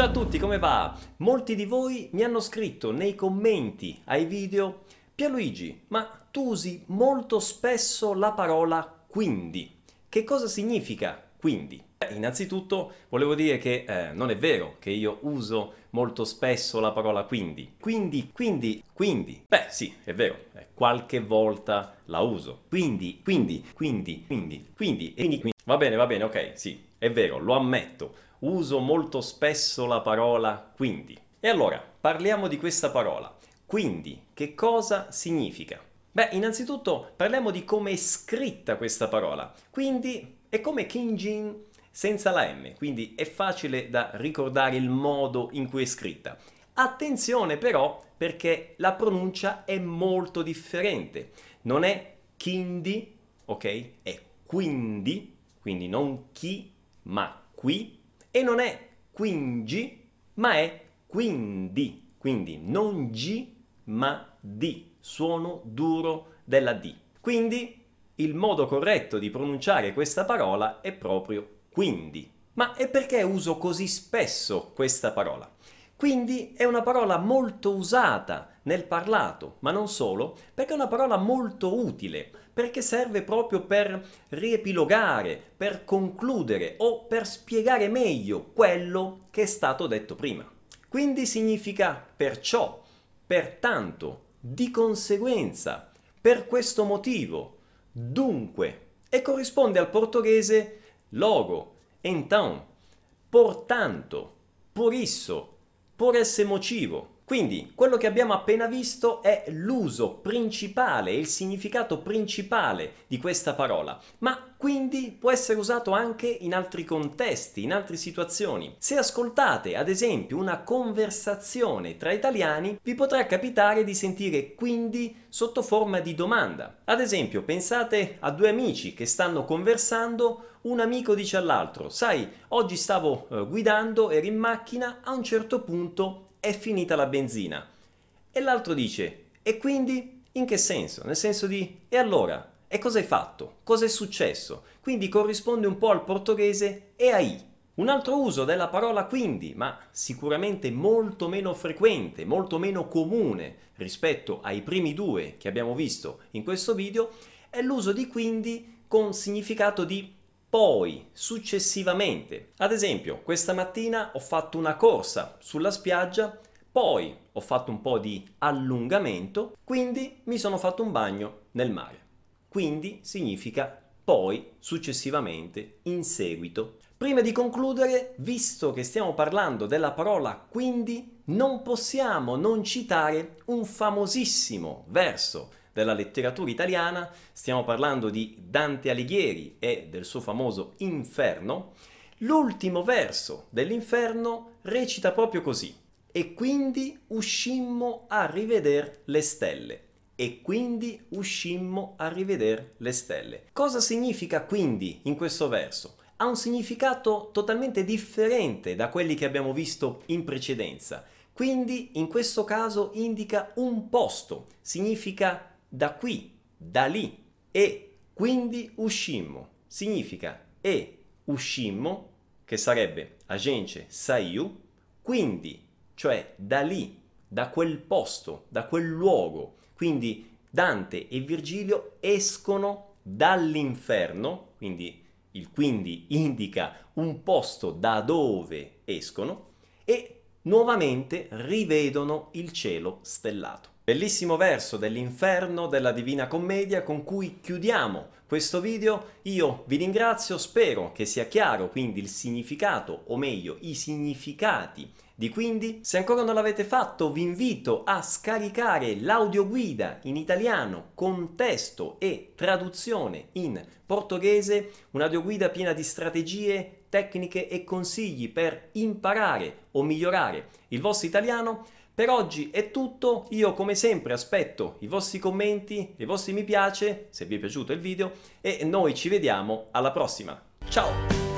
Ciao a tutti, come va? Molti di voi mi hanno scritto nei commenti ai video Pierluigi, ma tu usi molto spesso la parola quindi. Che cosa significa quindi? Eh, innanzitutto volevo dire che eh, non è vero che io uso molto spesso la parola quindi. Quindi, quindi, quindi. Beh sì, è vero, eh, qualche volta la uso. Quindi, quindi, quindi, quindi, quindi, quindi, quindi. Va bene, va bene, ok, sì, è vero, lo ammetto uso molto spesso la parola quindi. E allora, parliamo di questa parola. Quindi, che cosa significa? Beh, innanzitutto parliamo di come è scritta questa parola. Quindi è come Kinjin senza la M, quindi è facile da ricordare il modo in cui è scritta. Attenzione però perché la pronuncia è molto differente. Non è Kindi, ok? È quindi, quindi non chi, ma qui e non è quingi, ma è quindi, quindi non G ma D, suono duro della D. Quindi il modo corretto di pronunciare questa parola è proprio quindi. Ma e perché uso così spesso questa parola? Quindi è una parola molto usata nel parlato, ma non solo, perché è una parola molto utile, perché serve proprio per riepilogare, per concludere o per spiegare meglio quello che è stato detto prima. Quindi significa perciò, pertanto, di conseguenza, per questo motivo, dunque, e corrisponde al portoghese logo, então, portanto, por isso, por esse motivo. Quindi quello che abbiamo appena visto è l'uso principale, il significato principale di questa parola, ma quindi può essere usato anche in altri contesti, in altre situazioni. Se ascoltate ad esempio una conversazione tra italiani, vi potrà capitare di sentire quindi sotto forma di domanda. Ad esempio, pensate a due amici che stanno conversando un amico dice all'altro, sai, oggi stavo eh, guidando, ero in macchina, a un certo punto è finita la benzina. E l'altro dice, e quindi in che senso? Nel senso di, e allora? E cosa hai fatto? Cosa è successo? Quindi corrisponde un po' al portoghese e ai. Un altro uso della parola quindi, ma sicuramente molto meno frequente, molto meno comune rispetto ai primi due che abbiamo visto in questo video, è l'uso di quindi con significato di poi, successivamente. Ad esempio, questa mattina ho fatto una corsa sulla spiaggia, poi ho fatto un po' di allungamento, quindi mi sono fatto un bagno nel mare. Quindi significa poi, successivamente, in seguito. Prima di concludere, visto che stiamo parlando della parola quindi, non possiamo non citare un famosissimo verso della letteratura italiana, stiamo parlando di Dante Alighieri e del suo famoso Inferno, l'ultimo verso dell'Inferno recita proprio così. E quindi uscimmo a riveder le stelle. E quindi uscimmo a riveder le stelle. Cosa significa quindi in questo verso? Ha un significato totalmente differente da quelli che abbiamo visto in precedenza. Quindi in questo caso indica un posto, significa da qui, da lì. E quindi uscimmo. Significa e uscimmo, che sarebbe a gente saiu, quindi, cioè da lì, da quel posto, da quel luogo. Quindi Dante e Virgilio escono dall'inferno, quindi il quindi indica un posto da dove escono, e nuovamente rivedono il cielo stellato. Bellissimo verso dell'inferno della Divina Commedia con cui chiudiamo questo video. Io vi ringrazio, spero che sia chiaro quindi il significato, o meglio i significati di quindi. Se ancora non l'avete fatto vi invito a scaricare l'audioguida in italiano con testo e traduzione in portoghese, un'audioguida piena di strategie, tecniche e consigli per imparare o migliorare il vostro italiano per oggi è tutto, io come sempre aspetto i vostri commenti, i vostri mi piace, se vi è piaciuto il video e noi ci vediamo alla prossima. Ciao!